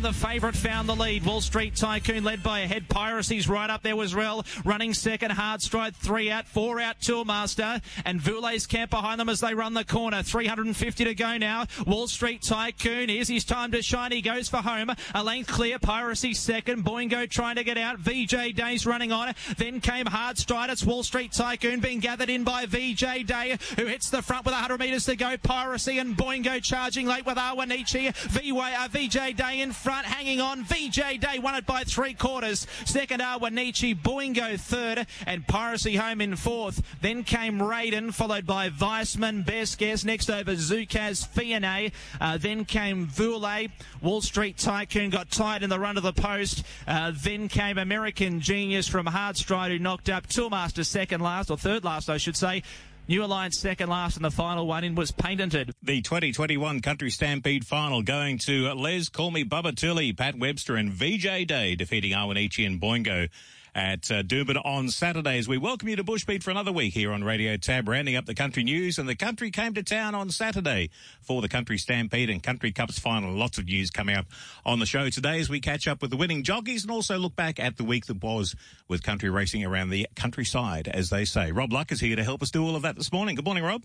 And the favourite found the lead. Wall Street Tycoon led by ahead. Piracies right up there was Rel. Running second. Hard Stride three out. Four out. Tourmaster. And Voulet's camp behind them as they run the corner. 350 to go now. Wall Street Tycoon. is his time to shine. He goes for home. A length clear. Piracy second. Boingo trying to get out. VJ Day's running on. It. Then came Hard Stride. It's Wall Street Tycoon being gathered in by VJ Day, who hits the front with 100 metres to go. Piracy and Boingo charging late with Awanichi. V-Way, uh, VJ Day in front, hanging on. VJ Day won it by three quarters. Second, Awanichi. Boingo third, and Piracy home in fourth. Then came Raiden, followed by Weissman, Guess. Next over Zukaz, Fianet. Uh, then came Vule. Wall Street Tycoon got tied in the run to the post. Uh, then came American Genius from Hardstride, who knocked up Toolmaster second last, or third last, I should say. New Alliance second last, and the final one in was patented. The 2021 Country Stampede final going to Les, Call Me Bubba Tilley, Pat Webster, and VJ Day defeating Awanichi and Boingo at uh, Doomben on Saturdays. We welcome you to Bushbeat for another week here on Radio Tab, rounding up the country news. And the country came to town on Saturday for the Country Stampede and Country Cups final. Lots of news coming up on the show today as we catch up with the winning jockeys and also look back at the week that was with country racing around the countryside, as they say. Rob Luck is here to help us do all of that this morning. Good morning, Rob.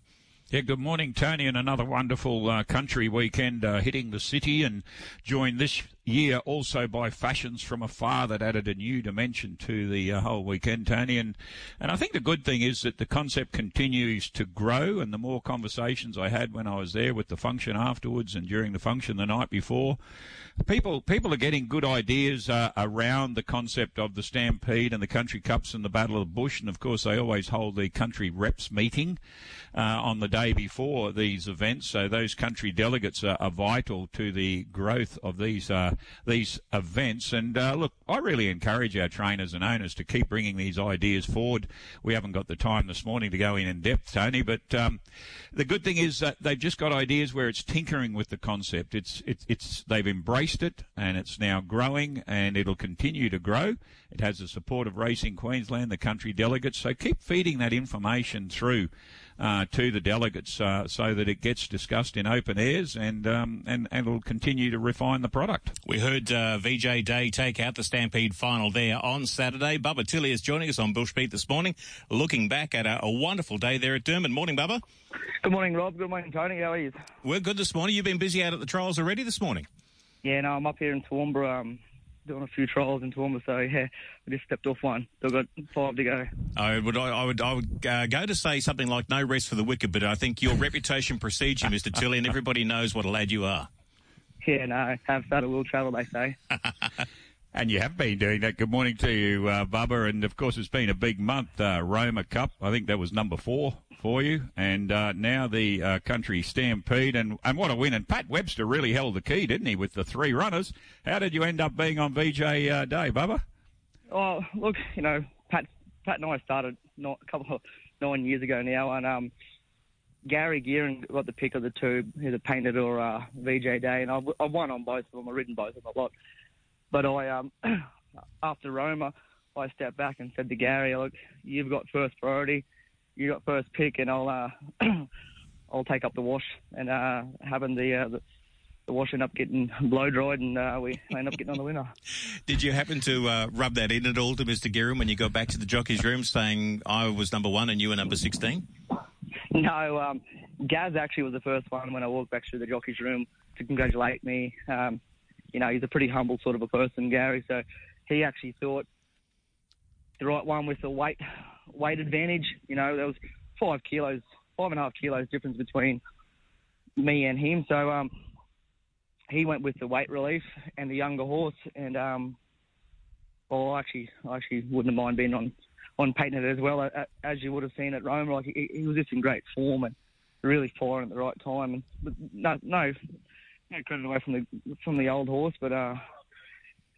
Yeah, good morning, Tony, and another wonderful uh, country weekend uh, hitting the city and joined this year also by Fashions from Afar that added a new dimension to the uh, whole weekend, Tony. And, and I think the good thing is that the concept continues to grow and the more conversations I had when I was there with the function afterwards and during the function the night before, people people are getting good ideas uh, around the concept of the Stampede and the Country Cups and the Battle of the Bush. And of course, they always hold the country reps meeting uh, on the day before these events. So those country delegates are, are vital to the growth of these uh, these events. And uh, look, I really encourage our trainers and owners to keep bringing these ideas forward. We haven't got the time this morning to go in in depth, Tony, but um, the good thing is that they've just got ideas where it's tinkering with the concept. It's it's it's they've embraced it and it's now growing and it'll continue to grow. It has the support of Racing Queensland, the country delegates. So keep feeding that information through uh, to the delegates uh, so that it gets discussed in open airs and um, and and will continue to refine the product. We heard uh, VJ Day take out the Stampede final there on Saturday. Bubba Tilley is joining us on Bushbeat this morning, looking back at a, a wonderful day there at Dermot. Morning, Bubba. Good morning, Rob. Good morning, Tony. How are you? We're good this morning. You've been busy out at the trials already this morning. Yeah, no, I'm up here in Toowoomba, um, doing a few trials in Toowoomba, so yeah, I just stepped off one. Still got five to go. I would, I would, I would uh, go to say something like "no rest for the wicked," but I think your reputation precedes you, Mister Tilley, and everybody knows what a lad you are. Yeah, no, have fat will travel, they say. And you have been doing that. Good morning to you, uh, Bubba. And of course, it's been a big month. Uh, Roma Cup, I think that was number four for you. And uh, now the uh, Country Stampede. And, and what a win. And Pat Webster really held the key, didn't he, with the three runners? How did you end up being on VJ uh, Day, Bubba? Oh, look, you know, Pat, Pat and I started not, a couple of nine years ago now, and um, Gary Gearing got the pick of the two, either Painted or uh, VJ Day, and I, I won on both of them. I've ridden both of them a lot. But I, um, after Roma, I stepped back and said to Gary, "Look, you've got first priority, you got first pick, and I'll, uh, I'll take up the wash." And uh, having the, uh, the the wash ended up getting blow dried, and uh, we end up getting on the winner. Did you happen to uh, rub that in at all to Mister Gearin when you got back to the jockey's room, saying I was number one and you were number sixteen? No, um, Gaz actually was the first one when I walked back through the jockey's room to congratulate me. Um, you know, he's a pretty humble sort of a person, Gary. So he actually thought the right one with the weight weight advantage. You know, there was five kilos, five and a half kilos difference between me and him. So um, he went with the weight relief and the younger horse. And um, well, I actually, I actually wouldn't mind being on on painted as well, as you would have seen at Roma. Like he, he was just in great form and really firing at the right time. And no, no, no credit away from the from the old horse, but uh,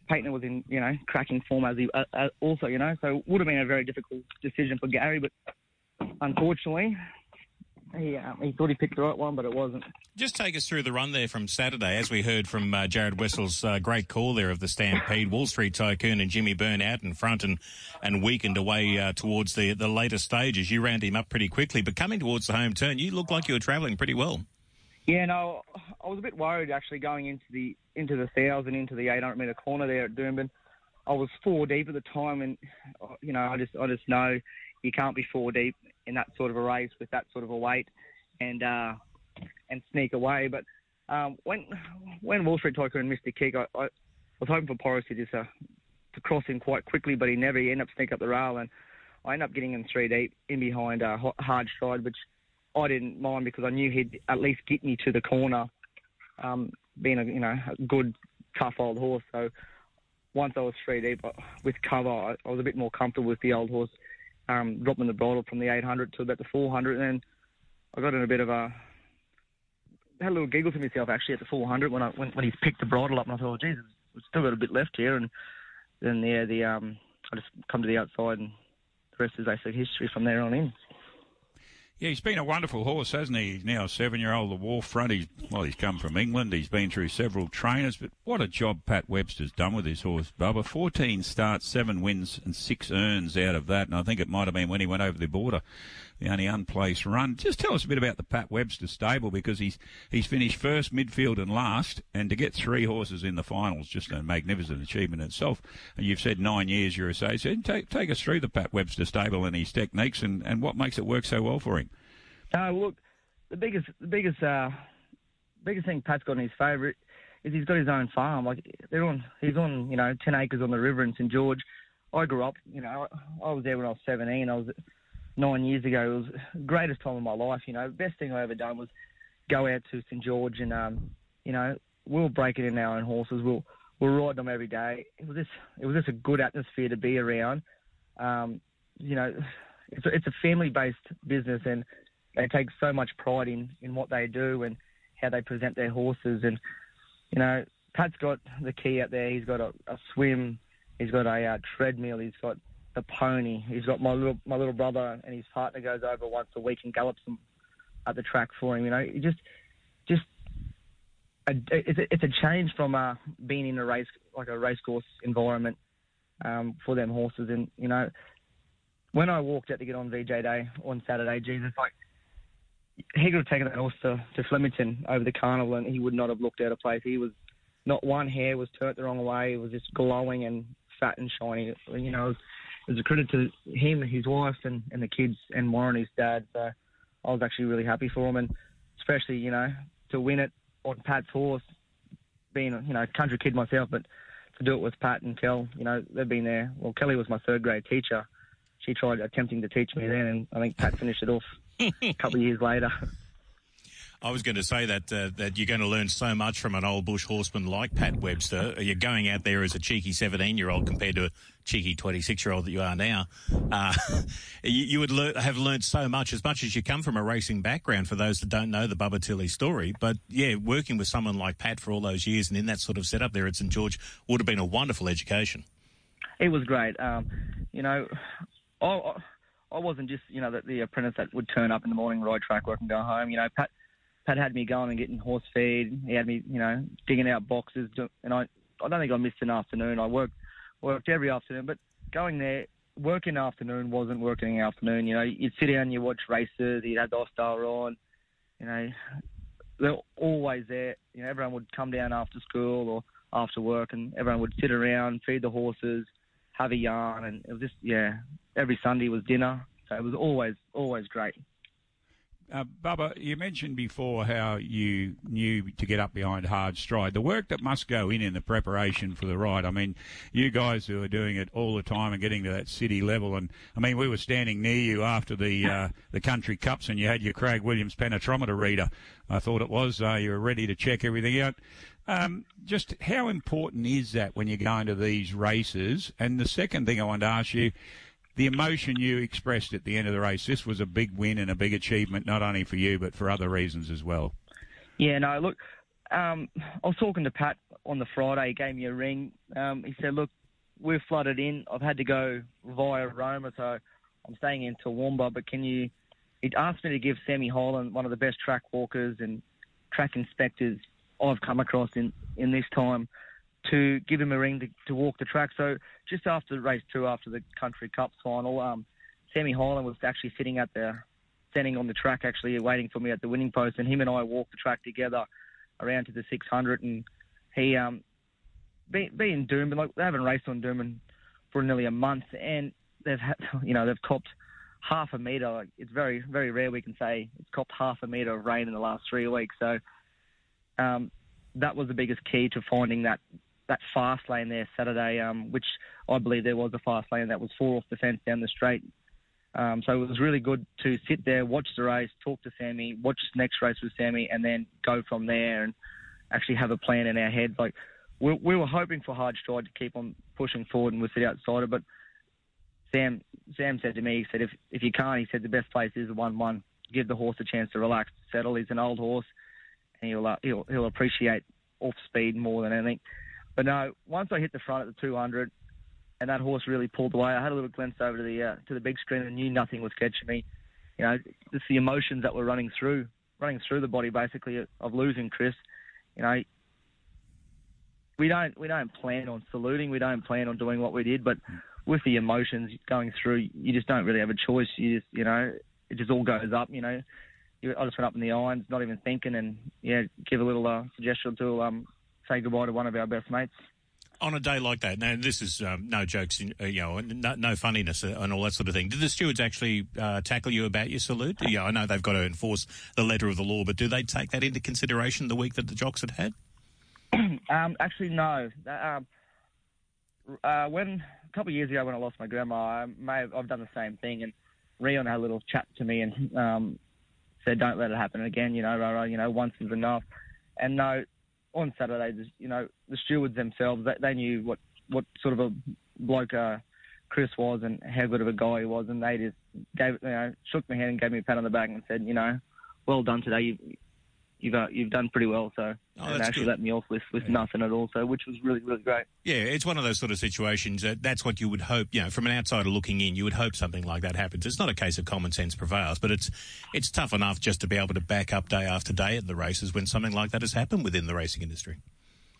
Payton was in you know cracking form as he uh, uh, also you know so would have been a very difficult decision for Gary, but unfortunately he um, he thought he picked the right one, but it wasn't. Just take us through the run there from Saturday, as we heard from uh, Jared Wessel's uh, great call there of the Stampede. Wall Street Tycoon and Jimmy Byrne out in front and, and weakened away uh, towards the, the later stages. You round him up pretty quickly, but coming towards the home turn, you looked like you were travelling pretty well. Yeah, no, I was a bit worried actually going into the into the thousand, into the 800 metre corner there at Doomben. I was four deep at the time, and you know, I just I just know you can't be four deep in that sort of a race with that sort of a weight, and uh, and sneak away. But um, when when Wall Street Tycoon missed the kick, I, I was hoping for Porus to just uh, to cross him quite quickly, but he never. He ended up sneak up the rail, and I ended up getting him three deep in behind uh, Hard Stride, which I didn't mind because I knew he'd at least get me to the corner, um, being a you know a good tough old horse. So once I was three deep uh, with cover, I, I was a bit more comfortable with the old horse, um, dropping the bridle from the 800 to about the 400, and then I got in a bit of a had a little giggle to myself actually at the 400 when I when, when he picked the bridle up, and I thought, oh, Jesus, we've still got a bit left here, and then yeah, the um, I just come to the outside, and the rest is basically history from there on in. Yeah, he's been a wonderful horse, hasn't he? He's now a seven-year-old, the War Front. He's well, he's come from England. He's been through several trainers, but what a job Pat Webster's done with this horse, Bubba. Fourteen starts, seven wins, and six earns out of that. And I think it might have been when he went over the border the only unplaced run. Just tell us a bit about the Pat Webster stable because he's he's finished first, midfield, and last, and to get three horses in the finals just a magnificent achievement itself. And you've said nine years you're associated. Take take us through the Pat Webster stable and his techniques and, and what makes it work so well for him. Uh, look, the biggest the biggest uh, biggest thing Pat's got in his favour is he's got his own farm. Like they're on, he's on you know ten acres on the river in St George. I grew up, you know, I was there when I was 17. I was nine years ago. It was the greatest time of my life. You know, best thing I ever done was go out to St George and um, you know we'll break it in our own horses. We'll we'll ride them every day. It was just it was just a good atmosphere to be around. Um, you know, it's a, it's a family based business and they take so much pride in in what they do and how they present their horses and you know Pat's got the key out there. He's got a, a swim. He's got a uh, treadmill. He's got the pony. He's got my little my little brother and his partner goes over once a week and gallops them at the track for him. You know, it just just a, it's, a, it's a change from uh, being in a race like a racecourse environment um, for them horses. And you know, when I walked out to get on VJ Day on Saturday, Jesus, like he could have taken that horse to, to Flemington over the carnival, and he would not have looked out of place. He was not one hair was turned the wrong way. It was just glowing and fat and shiny. You know, was a credit to him, his wife, and, and the kids, and Warren, his dad. So I was actually really happy for him, and especially you know to win it on Pat's horse, being you know country kid myself, but to do it with Pat and Kel, you know they've been there. Well, Kelly was my third grade teacher. She tried attempting to teach me then, and I think Pat finished it off a couple of years later. I was going to say that uh, that you're going to learn so much from an old bush horseman like Pat Webster. You're going out there as a cheeky 17 year old compared to a cheeky 26 year old that you are now. Uh, you, you, would have learned so much, as much as you come from a racing background. For those that don't know the Bubba Tilley story, but yeah, working with someone like Pat for all those years and in that sort of setup there at St George would have been a wonderful education. It was great. Um, you know, I, I wasn't just you know the, the apprentice that would turn up in the morning, ride track work, and go home. You know, Pat Pat had me going and getting horse feed. He had me, you know, digging out boxes, and I, I don't think I missed an afternoon. I worked, worked every afternoon, but going there, working afternoon wasn't working afternoon. You know, you'd sit down, you watch races, you'd have the Ostar on, you know, they're always there. You know, everyone would come down after school or after work, and everyone would sit around, feed the horses, have a yarn, and it was just yeah. Every Sunday was dinner, so it was always always great. Uh, Bubba, you mentioned before how you knew to get up behind hard stride. The work that must go in in the preparation for the ride. I mean, you guys who are doing it all the time and getting to that city level. And I mean, we were standing near you after the uh, the country cups, and you had your Craig Williams penetrometer reader. I thought it was. Uh, you were ready to check everything out. Um, just how important is that when you're going to these races? And the second thing I want to ask you the emotion you expressed at the end of the race. This was a big win and a big achievement, not only for you but for other reasons as well. Yeah, no, look, um, I was talking to Pat on the Friday. He gave me a ring. Um, he said, "Look, we're flooded in. I've had to go via Roma, so I'm staying in Toowoomba. But can you he asked me to give Sammy Holland, one of the best track walkers and track inspectors I've come across in, in this time, to give him a ring to, to walk the track. So just after race two, after the Country Cup final, um, Sammy Highland was actually sitting at the standing on the track, actually waiting for me at the winning post, and him and I walked the track together around to the 600, and he um, being, being Doomben, like they haven't raced on Doomben for nearly a month, and they've had, you know, they've copped half a metre. Like, it's very, very rare we can say it's copped half a metre of rain in the last three weeks. So um, that was the biggest key to finding that that fast lane there Saturday, um, which I believe there was a fast lane that was four off the fence down the straight. Um, so it was really good to sit there, watch the race, talk to Sammy, watch the next race with Sammy, and then go from there and actually have a plan in our head. Like we, we were hoping for hard stride to keep on pushing forward and we sit outside but Sam Sam said to me, he said if if you can't, he said the best place is the one one. Give the horse a chance to relax, settle. He's an old horse, and he'll uh, he'll he'll appreciate off speed more than anything. But no, once I hit the front at the 200, and that horse really pulled away, I had a little glimpse over to the uh, to the big screen and knew nothing was catching me. You know, it's the emotions that were running through running through the body basically of losing Chris. You know, we don't we don't plan on saluting, we don't plan on doing what we did, but with the emotions going through, you just don't really have a choice. You just, you know, it just all goes up. You know, I just went up in the irons, not even thinking, and yeah, give a little uh, suggestion to um, say goodbye to one of our best mates. On a day like that, now this is um, no jokes, you know, no, no, funniness and all that sort of thing. Did the stewards actually uh, tackle you about your salute? Yeah, I know they've got to enforce the letter of the law, but do they take that into consideration the week that the jocks had had? um, actually, no. Um, uh, when a couple of years ago when I lost my grandma, I may have, I've done the same thing, and Rion had a little chat to me and um, said, "Don't let it happen again." You know, you know, once is enough. And no, on Saturday, you know, the stewards themselves, they, they knew what what sort of a bloke uh, Chris was and how good of a guy he was, and they just gave, you know, shook my hand and gave me a pat on the back and said, you know, well done today. You've you've uh, you've done pretty well. So oh, and actually good. let me off with, with yeah. nothing at all. So which was really really great. Yeah, it's one of those sort of situations that that's what you would hope. You know, from an outsider looking in, you would hope something like that happens. It's not a case of common sense prevails, but it's it's tough enough just to be able to back up day after day at the races when something like that has happened within the racing industry.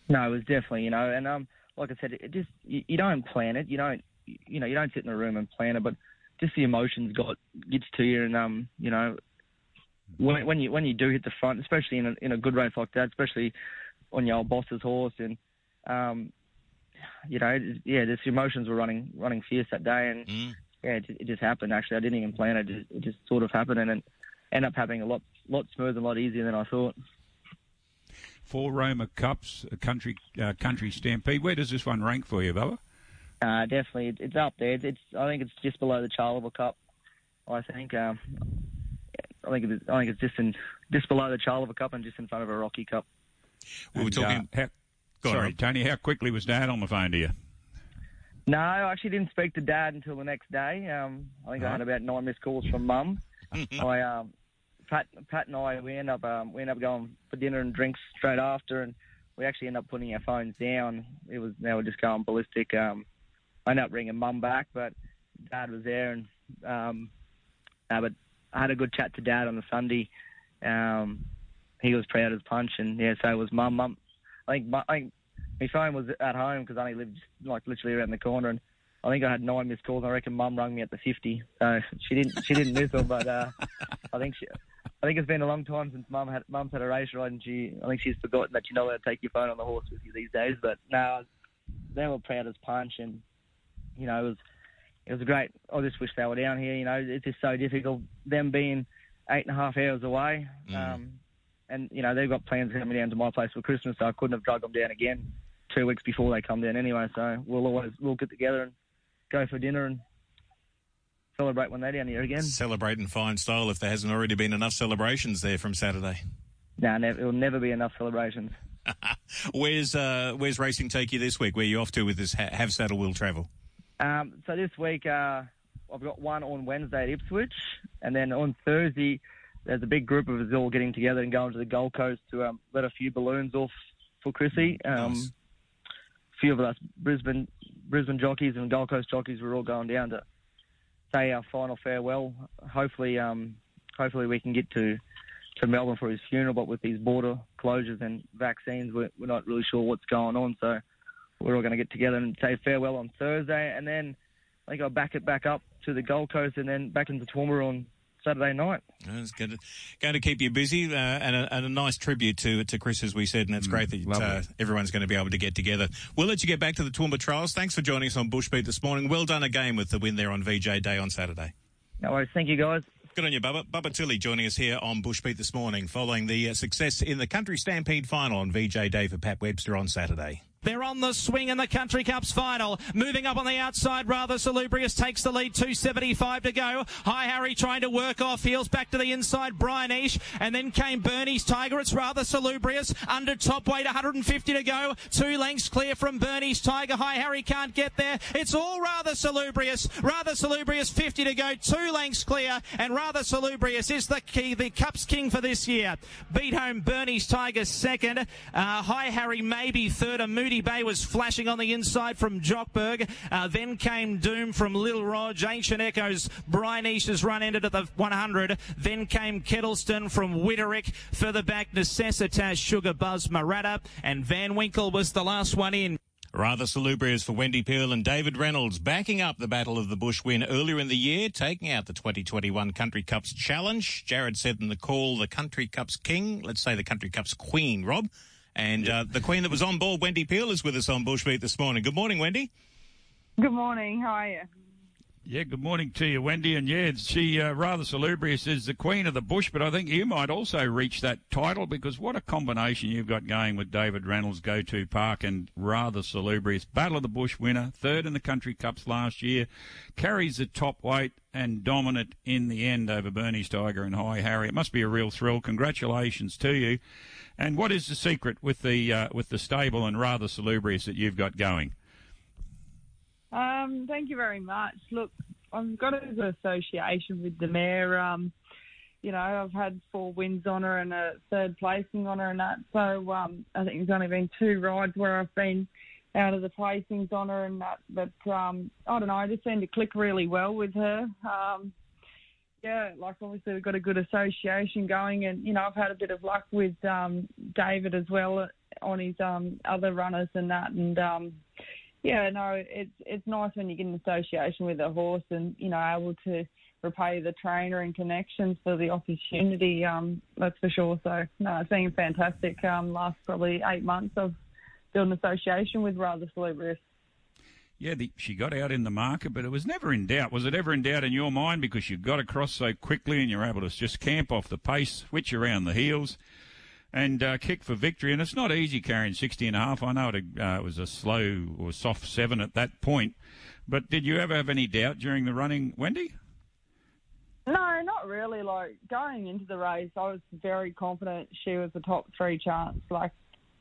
No, it was definitely you know, and um, like I said, it just you, you don't plan it. You don't you know you don't sit in a room and plan it, but just the emotions got gets to you, and um, you know, when, when you when you do hit the front, especially in a, in a good race like that, especially on your old boss's horse, and um, you know, yeah, the emotions were running running fierce that day, and mm. yeah, it, it, just happened. Actually, I didn't even plan it; it just, it just sort of happened, and it ended up happening a lot lot smoother, a lot easier than I thought. Four Roma Cups, a country uh, country stampede. Where does this one rank for you, Bubba? Uh, definitely, it's up there. It's, I think it's just below the Charleville Cup. I think. Um, I think it's, I think it's just in just below the Charleville Cup and just in front of a Rocky Cup. We were talking. Uh, how, sorry, on. Tony. How quickly was Dad on the phone to you? No, I actually didn't speak to Dad until the next day. Um, I think right. I had about nine missed calls from Mum. I um, Pat, Pat and I we end up um, we end up going for dinner and drinks straight after, and we actually end up putting our phones down. It was now we're just going ballistic. Um, I ended up ringing Mum back, but Dad was there, and um, uh, but I had a good chat to Dad on the Sunday. Um, he was proud as punch, and yeah, so it was Mum. Mum, I think, my, I think my phone was at home because I only lived like literally around the corner, and I think I had nine missed calls. I reckon Mum rang me at the fifty, so she didn't she didn't miss them, but uh, I think she. I think it's been a long time since Mum had Mum's had a race ride, and she I think she's forgotten that you know how to take your phone on the horse with you these days. But no, they were proud as punch, and you know it was it was great. I just wish they were down here. You know, it's just so difficult. Them being eight and a half hours away, mm. um, and you know they've got plans coming down to my place for Christmas, so I couldn't have dragged them down again two weeks before they come down anyway. So we'll always we'll get together and go for dinner and celebrate when they're down here again. Celebrate in fine style if there hasn't already been enough celebrations there from Saturday. No, never, it'll never be enough celebrations. where's uh, where's racing take you this week? Where are you off to with this have saddle will travel? Um, so this week uh, I've got one on Wednesday at Ipswich, and then on Thursday there's a big group of us all getting together and going to the Gold Coast to um, let a few balloons off for Chrissy. Um, nice. A few of us Brisbane Brisbane jockeys and Gold Coast jockeys we're all going down to say our final farewell. Hopefully, um, hopefully we can get to to Melbourne for his funeral. But with these border closures and vaccines, we're, we're not really sure what's going on. So we're all going to get together and say farewell on Thursday, and then I think I'll back it back up to the Gold Coast and then back into Toowoomba on Saturday night. It's going to, going to keep you busy uh, and, a, and, a, nice tribute to to Chris, as we said, and it's mm, great that uh, everyone's going to be able to get together. We'll let you get back to the Toowoomba Trials. Thanks for joining us on Bushbeat this morning. Well done again with the win there on VJ Day on Saturday. No worries. Thank you, guys. Good on you, Bubba. Bubba Tilley joining us here on Bushbeat this morning following the uh, success in the Country Stampede final on VJ Day for Pat Webster on Saturday. They're on the swing in the Country Cups final. Moving up on the outside, rather salubrious takes the lead. 275 to go. High Harry trying to work off heels back to the inside. Brian Ish. And then came Bernie's Tiger. It's rather salubrious. Under top weight, 150 to go. Two lengths clear from Bernie's Tiger. High Harry can't get there. It's all rather salubrious. Rather salubrious, 50 to go. Two lengths clear. And rather salubrious is the key, the Cups king for this year. Beat home Bernie's Tiger second. Uh, High Harry maybe third. A Moody Bay was flashing on the inside from Jockberg. Uh, then came Doom from Little Rog. Ancient Echoes. Brian East's run ended at the 100. Then came Kettleston from Witterick. Further back, Necessitas, Sugar Buzz, Maratta. And Van Winkle was the last one in. Rather salubrious for Wendy Peel and David Reynolds backing up the Battle of the Bush win earlier in the year, taking out the 2021 Country Cups Challenge. Jared said in the call, the Country Cups King, let's say the Country Cups Queen, Rob. And uh, the Queen that was on board, Wendy Peel, is with us on Bushbeat this morning. Good morning, Wendy. Good morning. How are you? Yeah, good morning to you, Wendy. And yeah, she uh, rather salubrious is the queen of the bush, but I think you might also reach that title because what a combination you've got going with David Reynolds, Go To Park, and rather salubrious. Battle of the Bush winner, third in the Country Cups last year, carries the top weight and dominant in the end over Bernie's Tiger and High Harry. It must be a real thrill. Congratulations to you. And what is the secret with the uh, with the stable and rather salubrious that you've got going? Um, thank you very much. Look, I've got an association with the mare. Um, you know, I've had four wins on her and a third placing on her and that. So um, I think there's only been two rides where I've been out of the placings on her and that. But um, I don't know, I just seem to click really well with her. Um, yeah, like obviously we've got a good association going, and you know I've had a bit of luck with um, David as well on his um, other runners and that, and um, yeah, no, it's it's nice when you get an association with a horse and you know able to repay the trainer and connections for the opportunity. Um, that's for sure. So no, it's been fantastic. Um, last probably eight months of building association with Rather Salubrious. Yeah, the, she got out in the market, but it was never in doubt. Was it ever in doubt in your mind because you got across so quickly and you're able to just camp off the pace, switch around the heels? And uh, kick for victory. And it's not easy carrying 60 and a half. I know it, uh, it was a slow or soft seven at that point. But did you ever have any doubt during the running, Wendy? No, not really. Like going into the race, I was very confident she was the top three chance. Like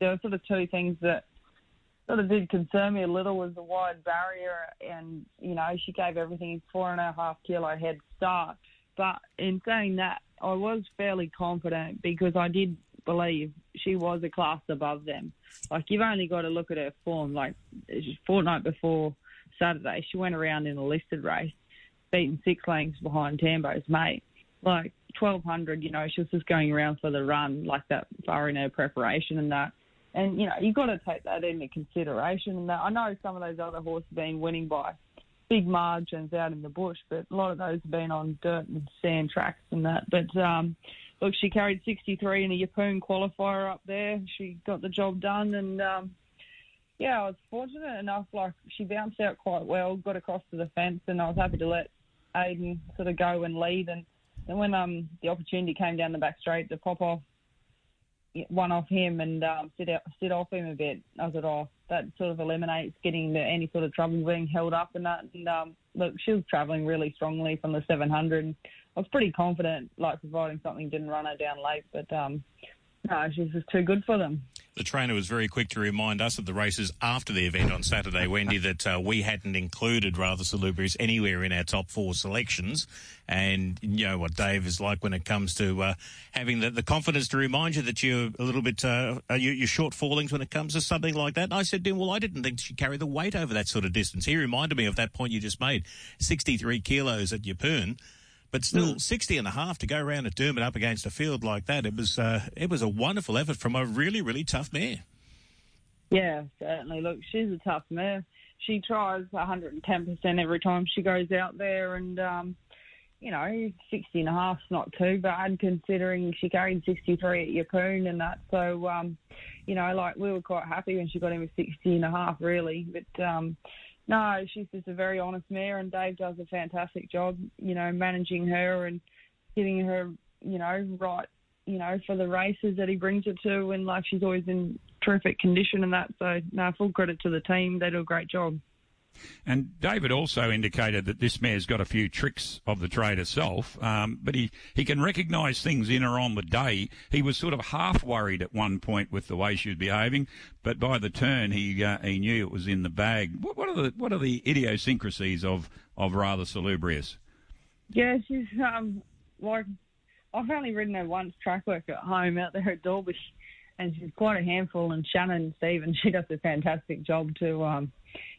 there were sort of two things that sort of did concern me a little was the wide barrier, and you know she gave everything four and a half kilo head start. But in saying that, I was fairly confident because I did believe she was a class above them. Like you've only got to look at her form. Like fortnight before Saturday, she went around in a listed race, beating six lengths behind Tambo's mate. Like 1200, you know, she was just going around for the run like that far in her preparation and that. And you know, you've got to take that into consideration. And that I know some of those other horses have been winning by big margins out in the bush, but a lot of those have been on dirt and sand tracks and that. But um, look, she carried 63 in a Yeppoon qualifier up there. She got the job done, and um, yeah, I was fortunate enough. Like she bounced out quite well, got across to the fence, and I was happy to let Aiden sort of go and lead. And then when um, the opportunity came down the back straight to pop off one off him and um, sit out, sit off him a bit, I like, oh, that sort of eliminates getting into any sort of trouble being held up and that. And um, look, she was travelling really strongly from the 700. I was pretty confident, like providing something didn't run her down late, but um, no, she's just too good for them. The trainer was very quick to remind us at the races after the event on Saturday, Wendy, that uh, we hadn't included Rather Salubrious anywhere in our top four selections. And you know what Dave is like when it comes to uh, having the, the, confidence to remind you that you're a little bit, uh, you, you're short fallings when it comes to something like that. And I said to him, well, I didn't think she'd carry the weight over that sort of distance. He reminded me of that point you just made 63 kilos at Yeppoon But still, 60 and a half to go around at Doomben up against a field like that, it was uh, it was a wonderful effort from a really, really tough mare. Yeah, certainly. Look, she's a tough mare. She tries 110% every time she goes out there, and um, you know, 60 and a half's not too bad considering she carried 63 at Yeppoon and that. So, um, you know, like we were quite happy when she got in with 60 and a half, really. But um, no, she's just a very honest mare, and Dave does a fantastic job, you know, managing her and getting her, you know, right, you know, for the races that he brings her to. And like she's always in terrific condition and that. So, no, full credit to the team. They do a great job. And David also indicated that this mare's got a few tricks of the trade herself, um, but he, he can recognise things in or on the day. He was sort of half worried at one point with the way she was behaving, but by the turn he uh, he knew it was in the bag. What, what, are the what are the idiosyncrasies of of rather salubrious? Yeah, she's um like I've only ridden her once track work at home out there at Dalby, and she's quite a handful. And Shannon Stevens, she does a fantastic job to um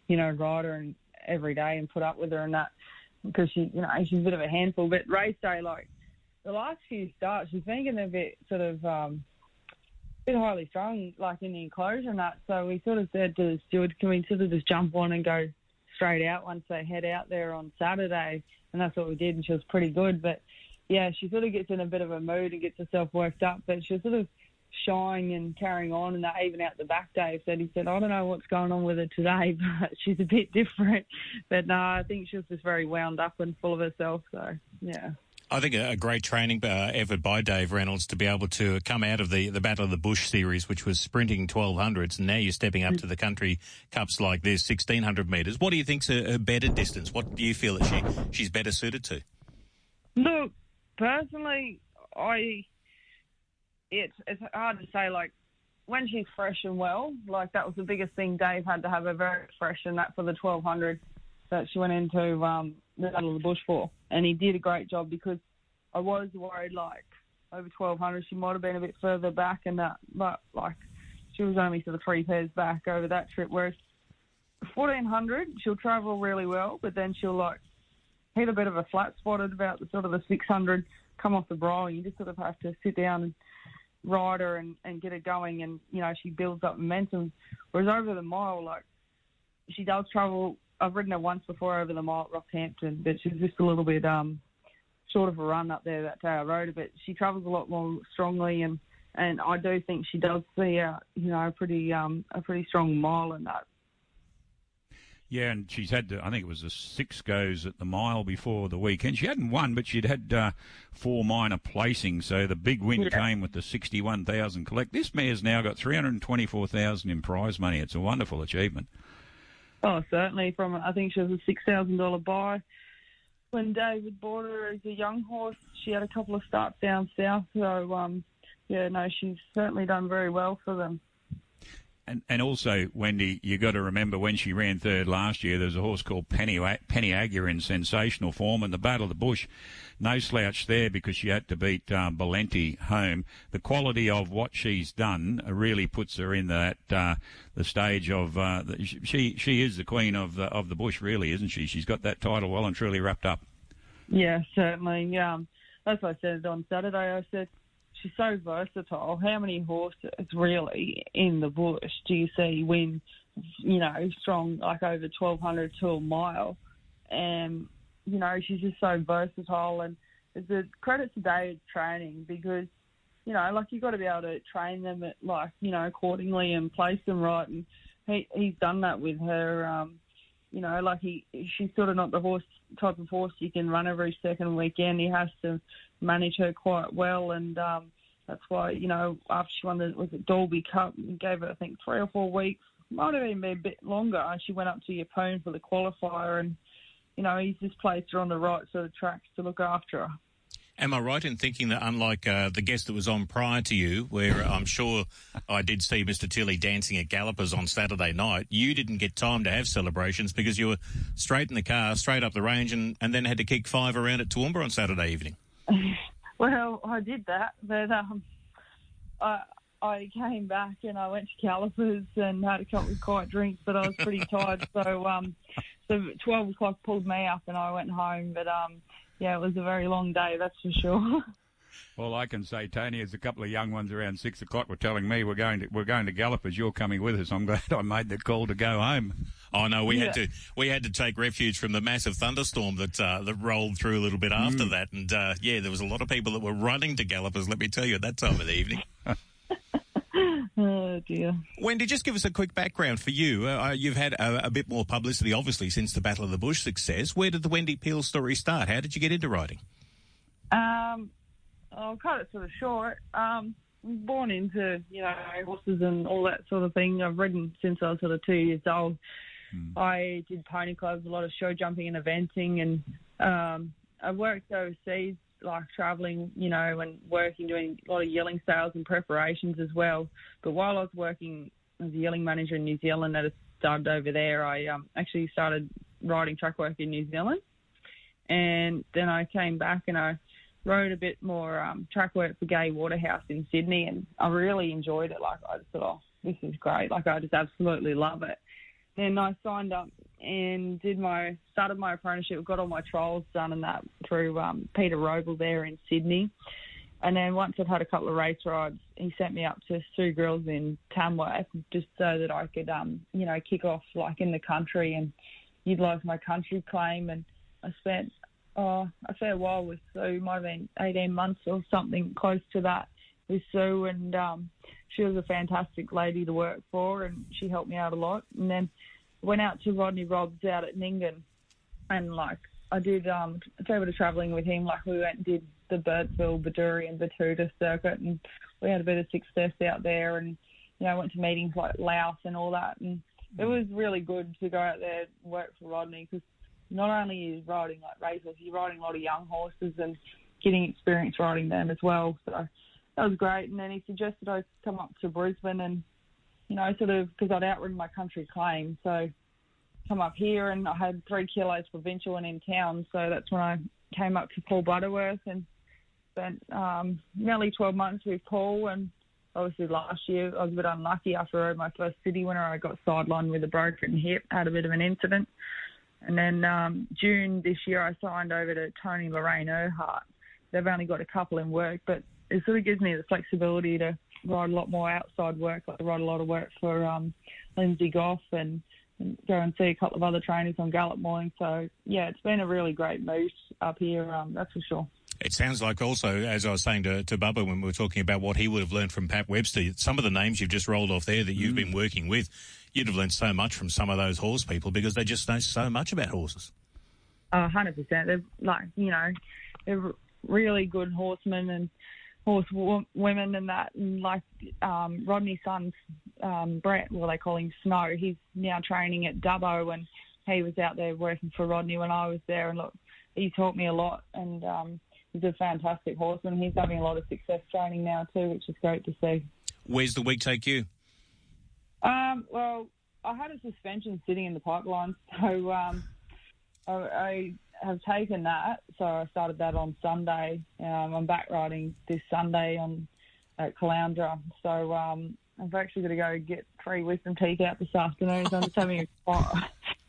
you know, ride her and every day and put up with her and that because she, you know, she's a bit of a handful. But race day, like the last few starts, she's been getting a bit sort of um, a bit highly strung, like in the enclosure and that. So we sort of said to the steward, can we sort of just jump on and go straight out once they head out there on Saturday? And that's what we did, and she was pretty good. But yeah, she sort of gets in a bit of a mood and gets herself worked up, but she's sort of shying and carrying on, and that even out the back, Dave said he said, I don't know what's going on with her today, but she's a bit different. But no, I think she was just very wound up and full of herself. So yeah. I think a, great training uh, effort by Dave Reynolds to be able to come out of the, the Battle of the Bush series, which was sprinting 1200s, and now you're stepping up to the country cups like this, 1600 metres. What do you think's a, a better distance? What do you feel that she she's better suited to? Look, personally, I it's it's hard to say. Like when she's fresh and well, like that was the biggest thing. Dave had to have her very fresh, and that for the 1200 that she went into um, the Battle of the Bush for, and he did a great job because I was worried like over 1200 she might have been a bit further back and that, but like she was only sort of three pairs back over that trip. Whereas 1400 she'll travel really well, but then she'll like hit a bit of a flat spot at about the sort of the 600, come off the and you just sort of have to sit down and ride her and, and get her going and, you know, she builds up momentum. Whereas over the mile, like, she does travel. I've ridden her once before over the mile at Rockhampton, but she's just a little bit um, short of a run up there that day I rode her. But she travels a lot more strongly, and, and I do think she does see a, you know, a pretty um, a pretty strong mile in that yeah, and she's had, I think it was the six goes at the mile before the weekend. She hadn't won, but she'd had uh, four minor placings. So the big win yeah. came with the 61,000 collect. This mare's now got 324,000 in prize money. It's a wonderful achievement. Oh, certainly. From I think she was a $6,000 buy. When David bought her as a young horse, she had a couple of starts down south. So, um, yeah, no, she's certainly done very well for them. And, and also, Wendy, you got to remember when she ran third last year, there was a horse called Penny, Penny in sensational form, and the Battle of the Bush, no slouch there because she had to beat um, home. The quality of what she's done really puts her in that uh, the stage of uh, she she is the queen of the of the bush, really, isn't she? She's got that title well and truly wrapped up. Yeah, certainly. Um, as I said on Saturday, I said she's so versatile. How many horses really in the bush do you see win, you know, strong like over twelve hundred to a mile? And you know, she's just so versatile, and it's a credit to David's training because you know, like you've got to be able to train them at like you know accordingly and place them right, and he he's done that with her. Um, you know, like he she's sort of not the horse type of horse you can run every second weekend. He has to manage her quite well, and um, that's why you know after she won the was it Dalby Cup, and gave her I think three or four weeks, might have even been a bit longer. And she went up to Yeppoon for the qualifier, and you know he's just placed her on the right sort of tracks to look after her. Am I right in thinking that, unlike uh, the guest that was on prior to you, where I'm sure I did see Mr. Tilley dancing at Gallopers on Saturday night, you didn't get time to have celebrations because you were straight in the car, straight up the range, and, and then had to kick five around at Toowoomba on Saturday evening? well, I did that, but um, I I came back and I went to Gallopers and had a couple of quiet drinks, but I was pretty tired. So um, so 12 o'clock pulled me up and I went home. But um, yeah, it was a very long day, that's for sure. Well, I can say, Tony, as a couple of young ones around six o'clock were telling me we're going to we're going to Gallopers. You're coming with us. I'm glad I made the call to go home. Oh no, we Yeah. had to we had to take refuge from the massive thunderstorm that uh, that rolled through a little bit after Mm. that, and uh, yeah, there was a lot of people that were running to Gallopers. Let me tell you, at that time of the evening. oh dear. Wendy, just give us a quick background for you. Uh, you've had a, a bit more publicity, obviously, since the Battle of the Bush success. Where did the Wendy Peel story start? How did you get into writing? Um, I'll cut it sort of short. Um, born into you know horses and all that sort of thing. I've ridden since I was sort of two years old. I did pony clubs, a lot of show jumping and eventing, and um, I worked overseas, like traveling, you know, and working, doing a lot of yearling sales and preparations as well. But while I was working as a yearling manager in New Zealand at a stud over there, I um, actually started riding track work in New Zealand, and then I came back and I rode a bit more um, track work for Gay Waterhouse in Sydney, and I really enjoyed it. Like I just thought, oh, this is great. Like I just absolutely love it. Then I signed up and did my started my apprenticeship, got all my trials done and that through um, Peter Robl there in Sydney. And then once I'd had a couple of race rides, he sent me up to Sue Grills in Tamworth just so that I could, um, you know, kick off like in the country and utilise my country claim. And I spent oh, a fair while with Sue, might have been 18 months or something close to that with Sue. And um, she was a fantastic lady to work for and she helped me out a lot. And then went out to Rodney Robbs out at Nyngan and like I did um, a fair bit of travelling with him. Like we went and did the Birdsville, Bedourie and Betoota circuit and we had a bit of success out there and, you know, went to meetings like Louth and all that. And it was really good to go out there and work for Rodney because not only is riding like racehorses, you're riding a lot of young horses and getting experience riding them as well. So that was great. And then he suggested I come up to Brisbane and, you know, sort of because I'd outridden my country claim. So come up here and I had three kilos provincial and in town. So that's when I came up to Paul Butterworth and spent um, nearly 12 months with Paul. And obviously last year I was a bit unlucky after I rode my first city winner. I got sidelined with a broken hip, had a bit of an incident. And then um, June this year, I signed over to Tony Lorraine Erhart. They've only got a couple in work, but it sort of gives me the flexibility to ride a lot more outside work. Like I ride a lot of work for um, Lindsay Goff and, and go and see a couple of other trainers on Gallop Morning. So yeah, it's been a really great move up here. Um, that's for sure. It sounds like also, as I was saying to, to Bubba when we were talking about what he would have learned from Pat Webster, some of the names you've just rolled off there that you've been working with, you'd have learned so much from some of those horse people because they just know so much about horses. A hundred percent. They're like you know, they're really good horsemen and horse w- women and that. And like um, Rodney's son's um, Brett, well they call him Snow. He's now training at Dubbo, and he was out there working for Rodney when I was there. And look, he taught me a lot, and um, he's a fantastic horseman. He's having a lot of success training now too, which is great to see. Where's the week take you? Um, well, I had a suspension sitting in the pipeline, so um, I, I have taken that. So I started that on Sunday. Um, I'm back riding this Sunday on at Caloundra. So um, I've actually got to go get three wisdom teeth out this afternoon. So I'm just having a quiet,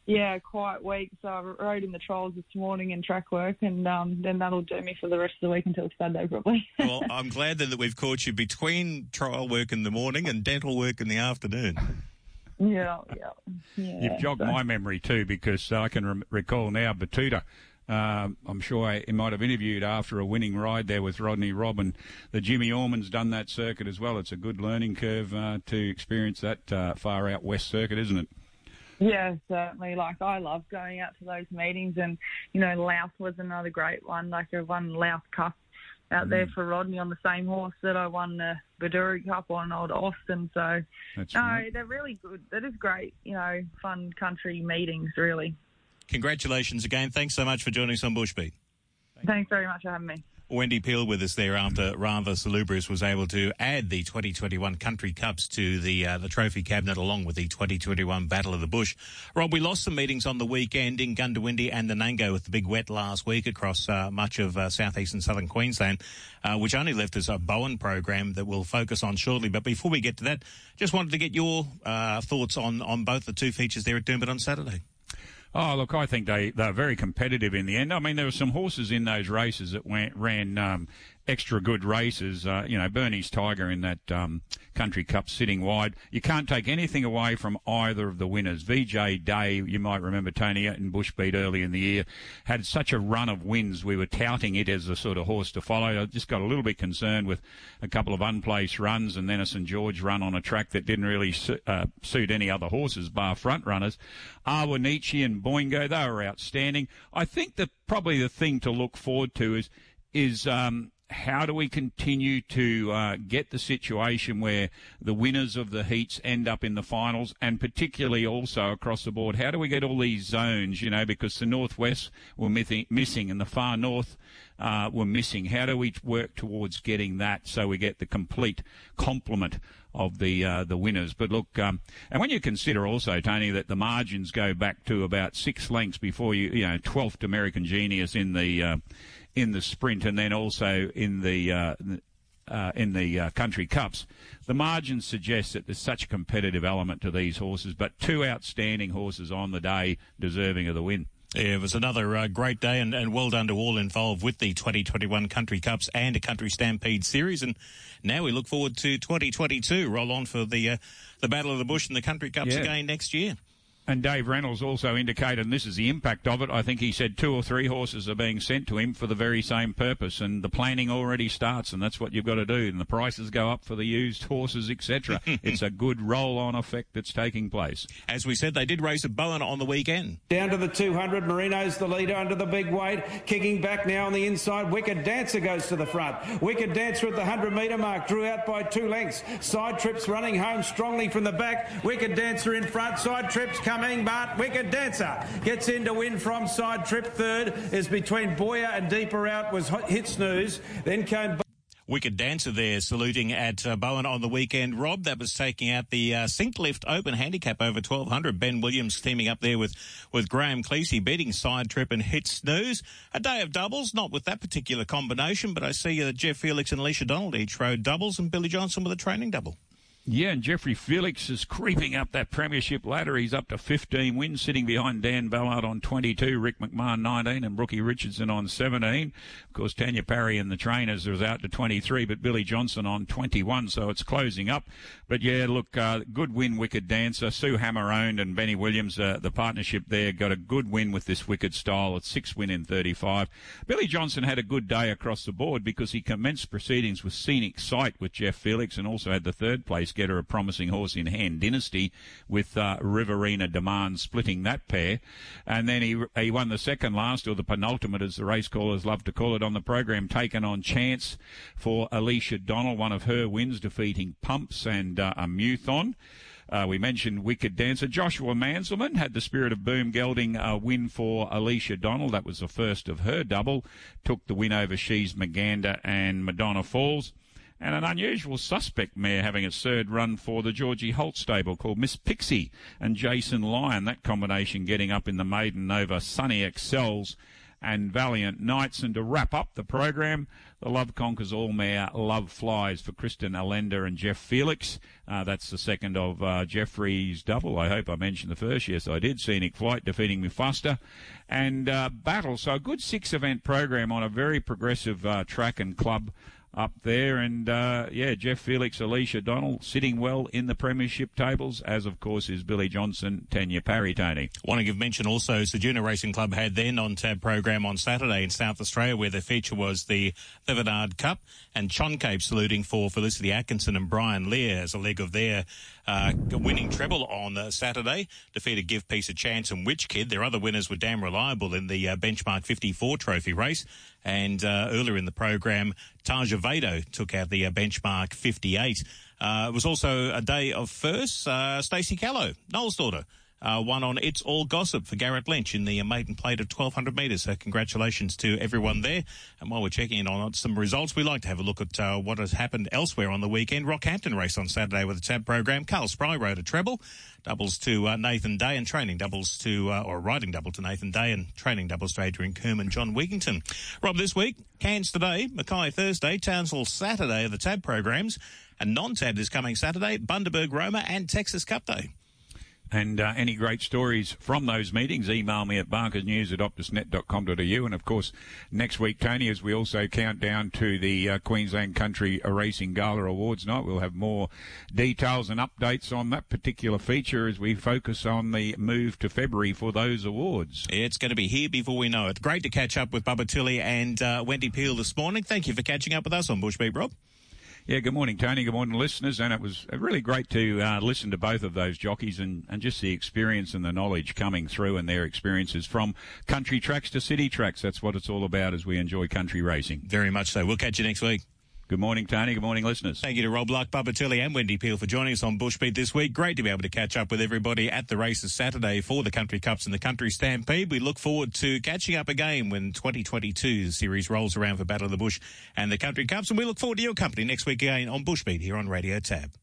yeah, quiet week. So I rode in the trials this morning in track work, and um, then that'll do me for the rest of the week until Sunday probably. Well, I'm glad then that we've caught you between trial work in the morning and dental work in the afternoon. Yeah, yeah, yeah. You've jogged so- my memory too because I can rem- recall now Betoota. Um, I'm sure he might have interviewed after a winning ride there with Rodney Robin. The Jimmy Orman's done that circuit as well. It's a good learning curve uh, to experience that uh, far out west circuit, isn't it? Yeah, certainly. Like I love going out to those meetings, and you know, Louth was another great one. Like I won Louth Cup out there Mm. for Rodney on the same horse that I won the Bedourie Cup on Old Austin. So That's no, right. they're really good. That is great. You know, fun country meetings. Really. Congratulations again. Thanks so much for joining us on Bushbeat. Thanks very much for having me. Wendy Peel with us there after Rather Salubrious was able to add the 2021 Country Cups to the uh, the trophy cabinet along with the 2021 Battle of the Bush. Rob, we lost some meetings on the weekend in Goondiwindi and the Nango with the big wet last week across uh, much of uh, southeast and southern Queensland, uh, which only left us a Bowen program that we'll focus on shortly. But before we get to that, just wanted to get your uh, thoughts on, on both the two features there at Doomben on Saturday. Oh, look, I think they, they're very competitive in the end. I mean, there were some horses in those races that went, ran um, extra good races. Uh, you know, Bernie's Tiger in that um, Country Cup sitting wide. You can't take anything away from either of the winners. VJ Day, you might remember Tony in Bushbeat early in the year, had such a run of wins. We were touting it as a sort of horse to follow. I just got a little bit concerned with a couple of unplaced runs and then a St George run on a track that didn't really su- uh, suit any other horses bar front runners. Awanichi and Boingo, they were outstanding. I think that probably the thing to look forward to is is um, how do we continue to uh, get the situation where the winners of the heats end up in the finals, and particularly also across the board? How do we get all these zones? You know, because the northwest were missing, and the far north uh, were missing. How do we work towards getting that so we get the complete complement of the uh, the winners? But look, um, and when you consider also, Tony, that the margins go back to about six lengths before you, you know, twelfth American Genius in the uh, in the sprint and then also in the uh, uh, in the uh, country cups. The margins suggest that there's such a competitive element to these horses, but two outstanding horses on the day deserving of the win. Yeah, it was another uh, great day and, and well done to all involved with the 2021 Country Cups and a Country Stampede Series. And now we look forward to 2022. Roll on for the uh, the Battle of the Bush and the Country Cups yeah. again next year. And Dave Reynolds also indicated, and this is the impact of it, I think he said two or three horses are being sent to him for the very same purpose, and the planning already starts, and that's what you've got to do. And the prices go up for the used horses, etc. it's a good roll-on effect that's taking place. As we said, they did race at Bowen on the weekend. Down to the 200, Marino's the leader under the big weight, kicking back now on the inside. Wicked Dancer goes to the front. Wicked Dancer at the 100 metre mark, drew out by two lengths. Side Trips running home strongly from the back. Wicked Dancer in front. Side Trips coming coming, but Wicked Dancer gets in to win from side trip. Third is between Boyer and deeper out was Hit Snooze. Then came. Wicked Dancer there saluting at uh, Bowen on the weekend. Rob, that was taking out the uh, Sink Lift Open Handicap over 1200. Ben Williams teaming up there with, with Graham Cleese beating Side Trip and Hit Snooze. A day of doubles, not with that particular combination, but I see uh, Jeff Felix and Alicia Donald each rode doubles and Billy Johnson with a training double. Yeah, and Jeffrey Felix is creeping up that premiership ladder. He's up to 15 wins, sitting behind Dan Ballard on 22, Rick McMahon 19, and Brookie Richardson on 17. Of course, Tanya Parry and the trainers are out to 23, but Billy Johnson on 21, so it's closing up. But yeah, look, uh, good win, Wicked Dancer. Sue Hammer owned and Benny Williams, uh, the partnership there, got a good win with this Wicked style. It's six win in 35. Billy Johnson had a good day across the board because he commenced proceedings with Scenic Sight with Jeff Felix and also had the third place race getter, a promising horse in hand, Dynasty, with uh, Riverina Demand splitting that pair. And then he, he won the second last, or the penultimate, as the race callers love to call it, on the program, taken on chance for Alicia Donnell, one of her wins, defeating Pumps and uh, a Muthon. Uh, we mentioned Wicked Dancer. Joshua Manselman had the Spirit of Boom gelding a win for Alicia Donnell. That was the first of her double. Took the win over She's Maganda and Madonna Falls and an unusual suspect mare having its third run for the Georgie Holt stable called Miss Pixie and Jason Lyon. That combination getting up in the maiden over Sunny Excels and Valiant Knights. And to wrap up the program, the Love Conquers All Mare Love Flies for Kristen Allender and Jeff Felix. Uh, that's the second of uh, Jeffrey's double. I hope I mentioned the first. Yes, I did. Scenic Flight defeating Mufasta. And uh, Battle. So a good six event program on a very progressive uh, track and club up there. And uh, yeah, Jeff Felix, Alicia Donald sitting well in the premiership tables, as of course is Billy Johnson, Tanya Parry, Tony. Want to give mention also, Ceduna Racing Club had their non-tab program on Saturday in South Australia, where the feature was the Thevenard Cup, and Cape saluting for Felicity Atkinson and Brian Lear as a leg of their uh, winning treble on uh, Saturday. Defeated Give Peace a Chance and Witch Kid. Their other winners were damn reliable in the uh, Benchmark 54 trophy race. And uh, earlier in the program, Taja Vado took out the uh, benchmark 58. Uh, it was also a day of firsts. Uh, Stacey Callow, Noel's daughter, uh, one on It's All Gossip for Garrett Lynch in the maiden plate of 1200 metres. So congratulations to everyone there. And while we're checking in on some results, we like to have a look at uh, what has happened elsewhere on the weekend. Rockhampton race on Saturday with a tab program. Carl Spry rode a treble, doubles to uh, Nathan Day and training doubles to, uh, or riding double to Nathan Day and training doubles to Adrian Coombe and John Wigington. Rob, this week, Cairns today, Mackay Thursday, Townsville Saturday are the tab programs. And non-tab is coming Saturday, Bundaberg Roma and Texas Cup Day. And uh, any great stories from those meetings, email me at barkersnews at optusnet.com.au. And of course, next week, Tony, as we also count down to the uh, Queensland Country Racing Gala Awards night, we'll have more details and updates on that particular feature as we focus on the move to February for those awards. It's going to be here before we know it. Great to catch up with Bubba Tilley and uh, Wendy Peel this morning. Thank you for catching up with us on Bushbeat, Rob. Yeah, good morning, Tony. Good morning, listeners. And it was really great to uh, listen to both of those jockeys and, and just the experience and the knowledge coming through and their experiences from country tracks to city tracks. That's what it's all about as we enjoy country racing. Very much so. We'll catch you next week. Good morning, Tony. Good morning, listeners. Thank you to Rob Luck, Bubba Tilley, and Wendy Peel for joining us on Bushbeat this week. Great to be able to catch up with everybody at the races Saturday for the Country Cups and the Country Stampede. We look forward to catching up again when 2022 series rolls around for Battle of the Bush and the Country Cups. And we look forward to your company next week again on Bushbeat here on Radio Tab.